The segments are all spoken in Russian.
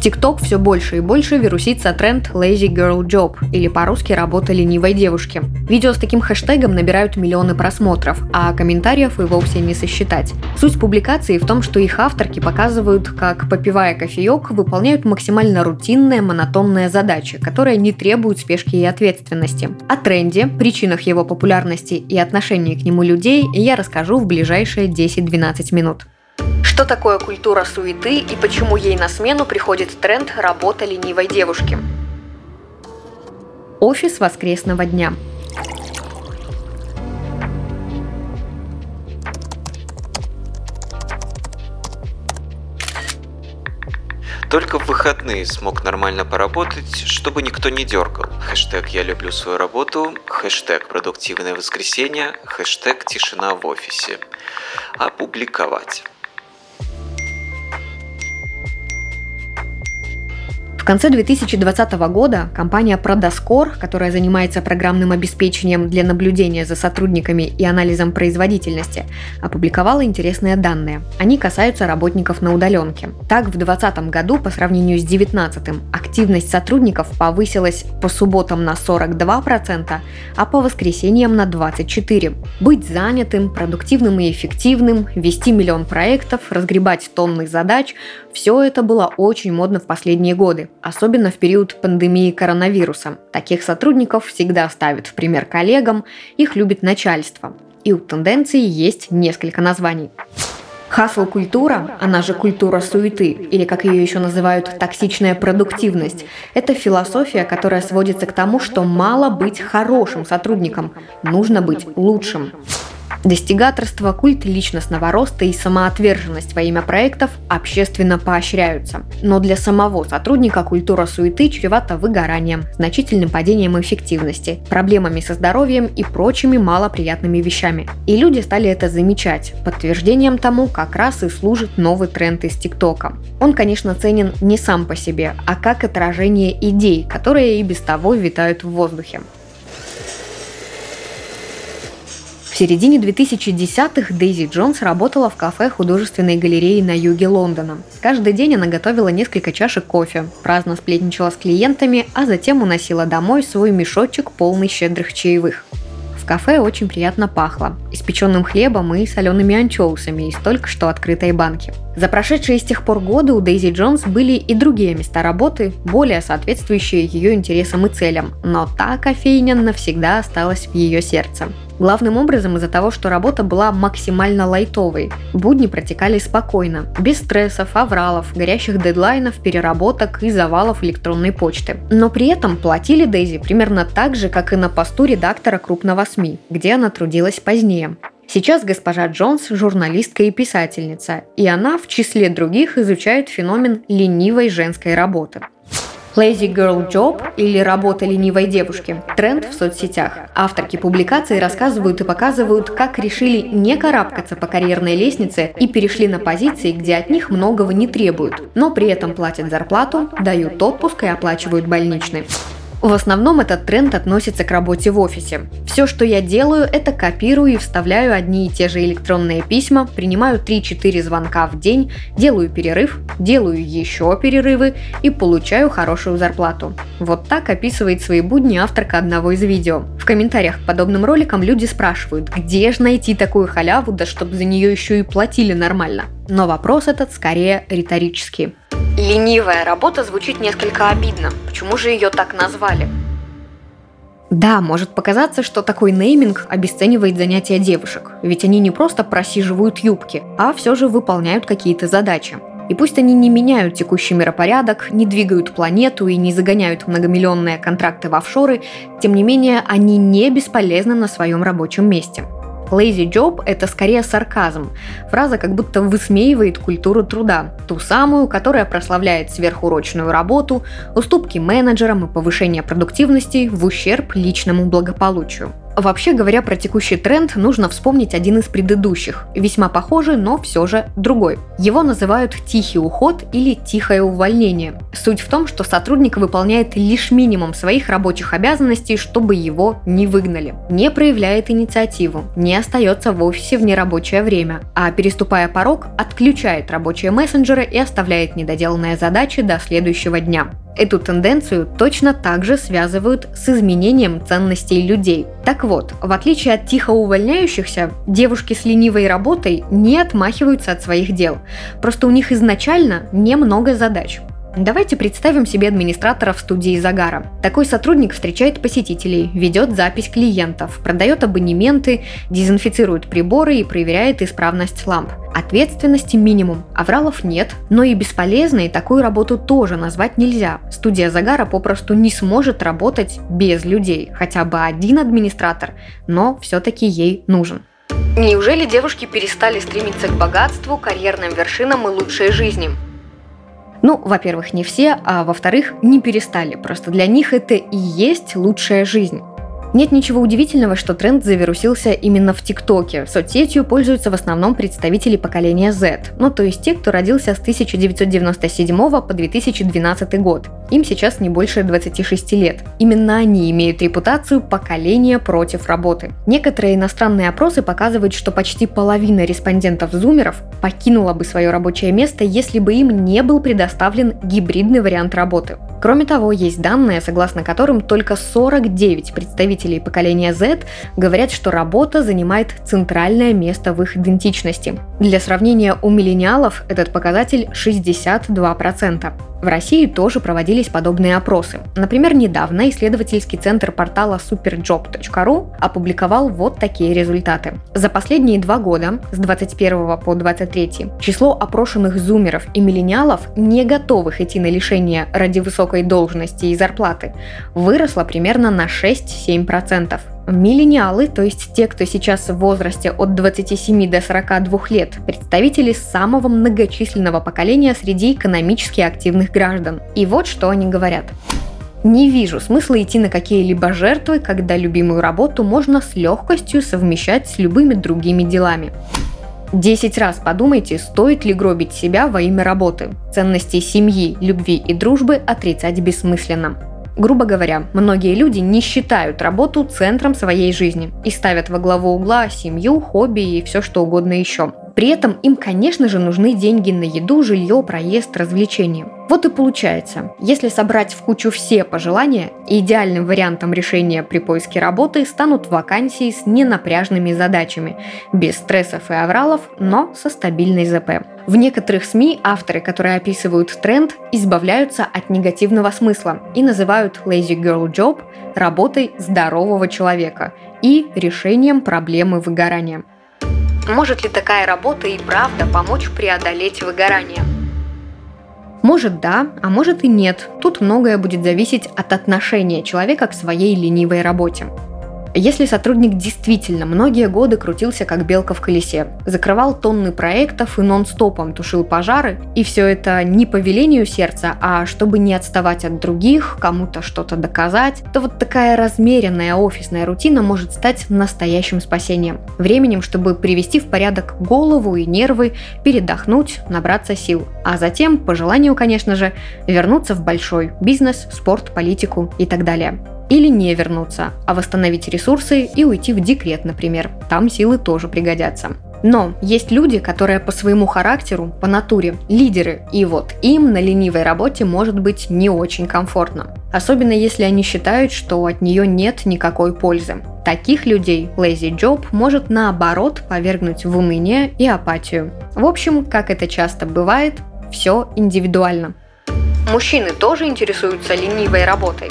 ТикТок все больше и больше вирусится тренд Lazy Girl Job, или по-русски «работа ленивой девушки». Видео с таким хэштегом набирают миллионы просмотров, а комментариев и вовсе не сосчитать. Суть публикации в том, что их авторки показывают, как, попивая кофеек, выполняют максимально рутинные, монотонные задачи, которые не требуют спешки и ответственности. О тренде, причинах его популярности и отношении к нему людей я расскажу в ближайшие 10-12 минут. Что такое культура суеты и почему ей на смену приходит тренд «работа ленивой девушки»? Офис воскресного дня. Только в выходные смог нормально поработать, чтобы никто не дергал. Хэштег «Я люблю свою работу», хэштег «Продуктивное воскресенье», хэштег «Тишина в офисе». Опубликовать. Конце 2020 года компания Prodascore, которая занимается программным обеспечением для наблюдения за сотрудниками и анализом производительности, опубликовала интересные данные. Они касаются работников на удаленке. Так, в 2020 году по сравнению с 2019 активность сотрудников повысилась по субботам на 42%, а по воскресеньям на 24%. Быть занятым, продуктивным и эффективным, вести миллион проектов, разгребать тонны задач – все это было очень модно в последние годы особенно в период пандемии коронавируса. Таких сотрудников всегда ставят в пример коллегам, их любит начальство. И у тенденции есть несколько названий. Хасл-культура, она же культура суеты, или как ее еще называют токсичная продуктивность, это философия, которая сводится к тому, что мало быть хорошим сотрудником, нужно быть лучшим. Достигаторство, культ личностного роста и самоотверженность во имя проектов общественно поощряются. Но для самого сотрудника культура суеты чревата выгоранием, значительным падением эффективности, проблемами со здоровьем и прочими малоприятными вещами. И люди стали это замечать. Подтверждением тому как раз и служит новый тренд из ТикТока. Он, конечно, ценен не сам по себе, а как отражение идей, которые и без того витают в воздухе. Середине 2010-х Дейзи Джонс работала в кафе художественной галереи на юге Лондона. Каждый день она готовила несколько чашек кофе, праздно сплетничала с клиентами, а затем уносила домой свой мешочек, полный щедрых чаевых. В кафе очень приятно пахло – испеченным хлебом и солеными анчоусами из только что открытой банки. За прошедшие с тех пор годы у Дейзи Джонс были и другие места работы, более соответствующие ее интересам и целям, но та кофейня навсегда осталась в ее сердце. Главным образом из-за того, что работа была максимально лайтовой. Будни протекали спокойно, без стрессов, авралов, горящих дедлайнов, переработок и завалов электронной почты. Но при этом платили Дейзи примерно так же, как и на посту редактора крупного СМИ, где она трудилась позднее. Сейчас госпожа Джонс – журналистка и писательница, и она в числе других изучает феномен ленивой женской работы. Lazy Girl Job или работа ленивой девушки – тренд в соцсетях. Авторки публикации рассказывают и показывают, как решили не карабкаться по карьерной лестнице и перешли на позиции, где от них многого не требуют, но при этом платят зарплату, дают отпуск и оплачивают больничный. В основном этот тренд относится к работе в офисе. Все, что я делаю, это копирую и вставляю одни и те же электронные письма, принимаю 3-4 звонка в день, делаю перерыв, делаю еще перерывы и получаю хорошую зарплату. Вот так описывает свои будни авторка одного из видео. В комментариях к подобным роликам люди спрашивают, где же найти такую халяву, да чтобы за нее еще и платили нормально. Но вопрос этот скорее риторический. Ленивая работа звучит несколько обидно. Почему же ее так назвали? Да, может показаться, что такой нейминг обесценивает занятия девушек, ведь они не просто просиживают юбки, а все же выполняют какие-то задачи. И пусть они не меняют текущий миропорядок, не двигают планету и не загоняют многомиллионные контракты в офшоры, тем не менее они не бесполезны на своем рабочем месте – Lazy job – это скорее сарказм. Фраза как будто высмеивает культуру труда, ту самую, которая прославляет сверхурочную работу, уступки менеджерам и повышение продуктивности в ущерб личному благополучию. Вообще говоря про текущий тренд, нужно вспомнить один из предыдущих, весьма похожий, но все же другой. Его называют тихий уход или тихое увольнение. Суть в том, что сотрудник выполняет лишь минимум своих рабочих обязанностей, чтобы его не выгнали. Не проявляет инициативу, не остается в офисе в нерабочее время, а переступая порог, отключает рабочие мессенджеры и оставляет недоделанные задачи до следующего дня. Эту тенденцию точно так же связывают с изменением ценностей людей. Так вот, в отличие от тихо увольняющихся, девушки с ленивой работой не отмахиваются от своих дел. Просто у них изначально немного задач. Давайте представим себе администратора в студии Загара. Такой сотрудник встречает посетителей, ведет запись клиентов, продает абонементы, дезинфицирует приборы и проверяет исправность ламп. Ответственности минимум, авралов нет, но и бесполезной такую работу тоже назвать нельзя. Студия Загара попросту не сможет работать без людей, хотя бы один администратор, но все-таки ей нужен. Неужели девушки перестали стремиться к богатству, карьерным вершинам и лучшей жизни? Ну, во-первых, не все, а во-вторых, не перестали. Просто для них это и есть лучшая жизнь. Нет ничего удивительного, что тренд завирусился именно в ТикТоке. Соцсетью пользуются в основном представители поколения Z, ну то есть те, кто родился с 1997 по 2012 год. Им сейчас не больше 26 лет. Именно они имеют репутацию поколения против работы. Некоторые иностранные опросы показывают, что почти половина респондентов-зумеров покинула бы свое рабочее место, если бы им не был предоставлен гибридный вариант работы. Кроме того, есть данные, согласно которым только 49 представителей поколения Z говорят, что работа занимает центральное место в их идентичности. Для сравнения, у миллениалов этот показатель 62%. В России тоже проводились подобные опросы. Например, недавно исследовательский центр портала superjob.ru опубликовал вот такие результаты. За последние два года, с 21 по 23, число опрошенных зумеров и миллениалов, не готовых идти на лишение ради высокой должности и зарплаты, выросло примерно на 6-7%. Миллениалы, то есть те, кто сейчас в возрасте от 27 до 42 лет, представители самого многочисленного поколения среди экономически активных граждан. И вот что они говорят. Не вижу смысла идти на какие-либо жертвы, когда любимую работу можно с легкостью совмещать с любыми другими делами. Десять раз подумайте, стоит ли гробить себя во имя работы. Ценности семьи, любви и дружбы отрицать бессмысленно. Грубо говоря, многие люди не считают работу центром своей жизни и ставят во главу угла семью, хобби и все что угодно еще. При этом им, конечно же, нужны деньги на еду, жилье, проезд, развлечения. Вот и получается, если собрать в кучу все пожелания, идеальным вариантом решения при поиске работы станут вакансии с ненапряжными задачами, без стрессов и авралов, но со стабильной ЗП. В некоторых СМИ авторы, которые описывают тренд, избавляются от негативного смысла и называют lazy girl job работой здорового человека и решением проблемы выгорания. Может ли такая работа и правда помочь преодолеть выгорание? Может да, а может и нет. Тут многое будет зависеть от отношения человека к своей ленивой работе. Если сотрудник действительно многие годы крутился как белка в колесе, закрывал тонны проектов и нон-стопом тушил пожары, и все это не по велению сердца, а чтобы не отставать от других, кому-то что-то доказать, то вот такая размеренная офисная рутина может стать настоящим спасением. Временем, чтобы привести в порядок голову и нервы, передохнуть, набраться сил. А затем, по желанию, конечно же, вернуться в большой бизнес, спорт, политику и так далее. Или не вернуться, а восстановить ресурсы и уйти в декрет, например. Там силы тоже пригодятся. Но есть люди, которые по своему характеру, по натуре, лидеры, и вот им на ленивой работе может быть не очень комфортно. Особенно если они считают, что от нее нет никакой пользы. Таких людей lazy job может наоборот повергнуть в уныние и апатию. В общем, как это часто бывает, все индивидуально. Мужчины тоже интересуются ленивой работой.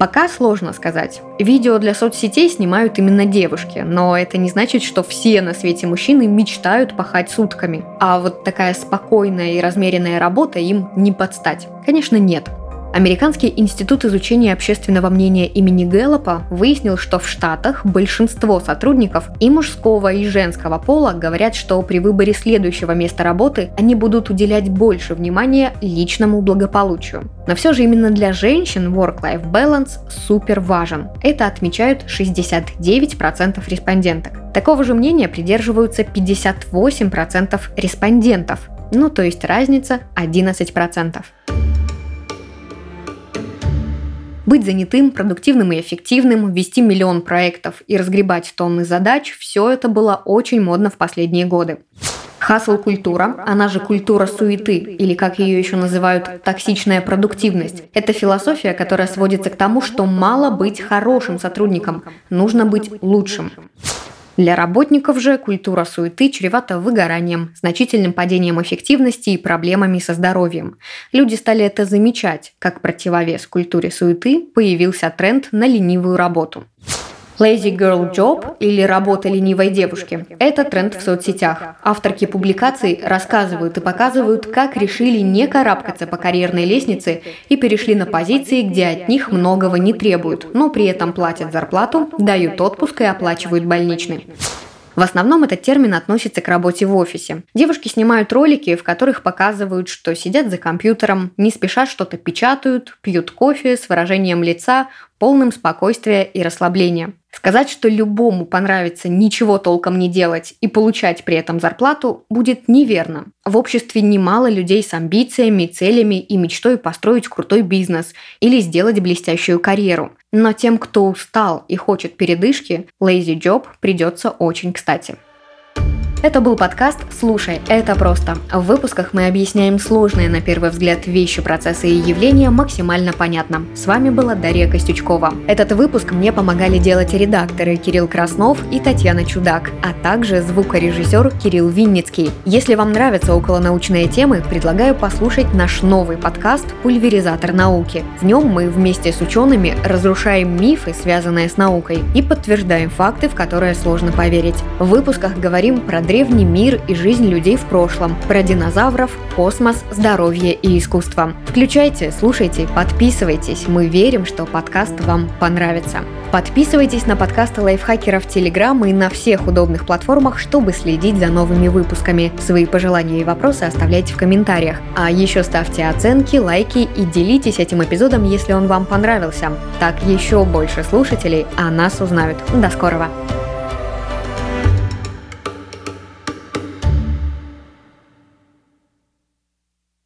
Пока сложно сказать. Видео для соцсетей снимают именно девушки, но это не значит, что все на свете мужчины мечтают пахать сутками. А вот такая спокойная и размеренная работа им не подстать. Конечно, нет. Американский институт изучения общественного мнения имени Гэллопа выяснил, что в Штатах большинство сотрудников и мужского, и женского пола говорят, что при выборе следующего места работы они будут уделять больше внимания личному благополучию. Но все же именно для женщин work-life balance супер важен. Это отмечают 69% респонденток. Такого же мнения придерживаются 58% респондентов, ну то есть разница 11%. Быть занятым, продуктивным и эффективным, вести миллион проектов и разгребать тонны задач – все это было очень модно в последние годы. Хасл-культура, она же культура суеты, или как ее еще называют, токсичная продуктивность, это философия, которая сводится к тому, что мало быть хорошим сотрудником, нужно быть лучшим. Для работников же культура суеты чревата выгоранием, значительным падением эффективности и проблемами со здоровьем. Люди стали это замечать. Как противовес культуре суеты появился тренд на ленивую работу. Lazy Girl Job или работа ленивой девушки – это тренд в соцсетях. Авторки публикаций рассказывают и показывают, как решили не карабкаться по карьерной лестнице и перешли на позиции, где от них многого не требуют, но при этом платят зарплату, дают отпуск и оплачивают больничный. В основном этот термин относится к работе в офисе. Девушки снимают ролики, в которых показывают, что сидят за компьютером, не спеша что-то печатают, пьют кофе с выражением лица, полным спокойствия и расслабления. Сказать, что любому понравится ничего толком не делать и получать при этом зарплату, будет неверно. В обществе немало людей с амбициями, целями и мечтой построить крутой бизнес или сделать блестящую карьеру. Но тем, кто устал и хочет передышки, Lazy Job придется очень кстати. Это был подкаст «Слушай, это просто». В выпусках мы объясняем сложные на первый взгляд вещи, процессы и явления максимально понятно. С вами была Дарья Костючкова. Этот выпуск мне помогали делать редакторы Кирилл Краснов и Татьяна Чудак, а также звукорежиссер Кирилл Винницкий. Если вам нравятся околонаучные темы, предлагаю послушать наш новый подкаст «Пульверизатор науки». В нем мы вместе с учеными разрушаем мифы, связанные с наукой, и подтверждаем факты, в которые сложно поверить. В выпусках говорим про древний мир и жизнь людей в прошлом, про динозавров, космос, здоровье и искусство. Включайте, слушайте, подписывайтесь. Мы верим, что подкаст вам понравится. Подписывайтесь на подкасты лайфхакеров Телеграм и на всех удобных платформах, чтобы следить за новыми выпусками. Свои пожелания и вопросы оставляйте в комментариях. А еще ставьте оценки, лайки и делитесь этим эпизодом, если он вам понравился. Так еще больше слушателей о нас узнают. До скорого!